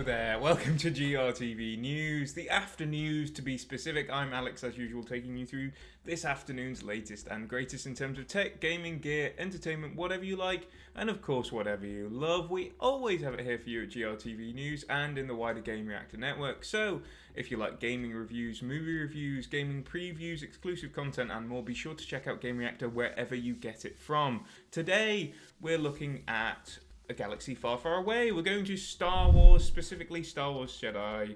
Hello there, welcome to GRTV News, the after news to be specific. I'm Alex, as usual, taking you through this afternoon's latest and greatest in terms of tech, gaming, gear, entertainment, whatever you like, and of course, whatever you love. We always have it here for you at GRTV News and in the wider Gamereactor network. So, if you like gaming reviews, movie reviews, gaming previews, exclusive content, and more, be sure to check out Gamereactor wherever you get it from. Today, we're looking at a galaxy far, far away. We're going to Star Wars, specifically Star Wars Jedi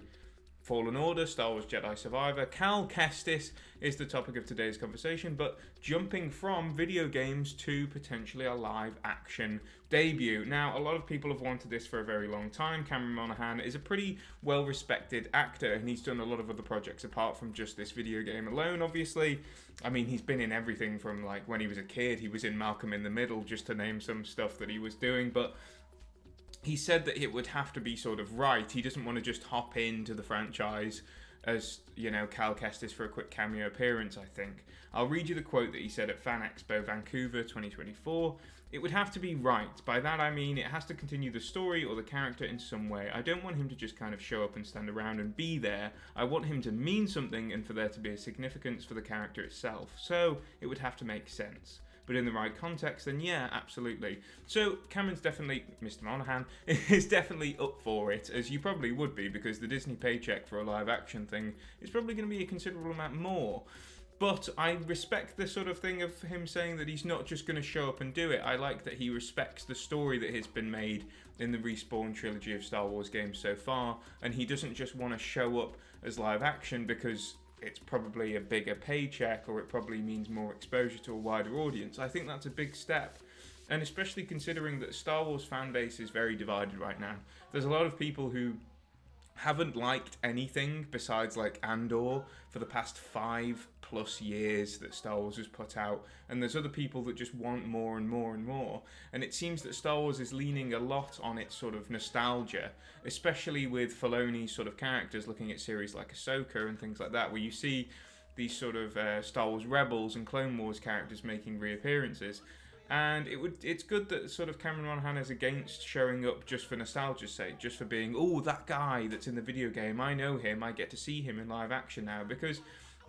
Fallen Order, Star Wars Jedi Survivor. Cal Kestis is the topic of today's conversation, but jumping from video games to potentially a live action debut. Now, a lot of people have wanted this for a very long time. Cameron Monaghan is a pretty well respected actor, and he's done a lot of other projects apart from just this video game alone, obviously. I mean, he's been in everything from like when he was a kid, he was in Malcolm in the Middle, just to name some stuff that he was doing, but he said that it would have to be sort of right. He doesn't want to just hop into the franchise as you know Cal Kestis for a quick cameo appearance. I think I'll read you the quote that he said at Fan Expo Vancouver 2024. It would have to be right. By that I mean it has to continue the story or the character in some way. I don't want him to just kind of show up and stand around and be there. I want him to mean something and for there to be a significance for the character itself. So it would have to make sense but in the right context, then yeah, absolutely. So Cameron's definitely, Mr. Monaghan, is definitely up for it, as you probably would be, because the Disney paycheck for a live action thing is probably going to be a considerable amount more. But I respect the sort of thing of him saying that he's not just going to show up and do it. I like that he respects the story that has been made in the Respawn trilogy of Star Wars games so far, and he doesn't just want to show up as live action because it's probably a bigger paycheck or it probably means more exposure to a wider audience. I think that's a big step. And especially considering that Star Wars fan base is very divided right now. There's a lot of people who haven't liked anything besides like Andor for the past five plus years that Star Wars has put out, and there's other people that just want more and more and more. And it seems that Star Wars is leaning a lot on its sort of nostalgia, especially with Filoni's sort of characters looking at series like Ahsoka and things like that, where you see these sort of uh, Star Wars Rebels and Clone Wars characters making reappearances and it would it's good that sort of Cameron Monaghan is against showing up just for nostalgia's sake, just for being oh that guy that's in the video game, I know him, I get to see him in live action now. Because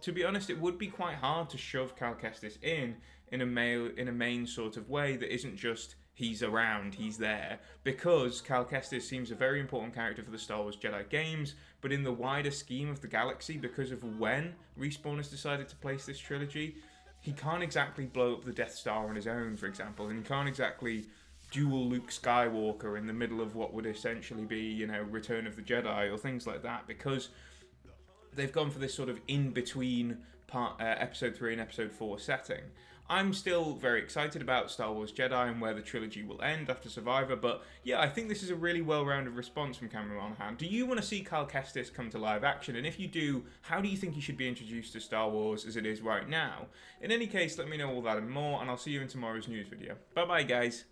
to be honest, it would be quite hard to shove Cal Kestis in in a male in a main sort of way that isn't just he's around, he's there, because Cal Kestis seems a very important character for the Star Wars Jedi games, but in the wider scheme of the galaxy, because of when Respawn has decided to place this trilogy, he can't exactly blow up the Death Star on his own, for example, and he can't exactly duel Luke Skywalker in the middle of what would essentially be, you know, Return of the Jedi or things like that, because they've gone for this sort of in between part, uh, episode three and episode four setting. I'm still very excited about Star Wars Jedi and where the trilogy will end after Survivor, but yeah, I think this is a really well rounded response from Cameron Monaghan. Do you want to see Cal Kestis come to live action? And if you do, how do you think he should be introduced to Star Wars as it is right now? In any case, let me know all that and more, and I'll see you in tomorrow's news video. Bye bye, guys.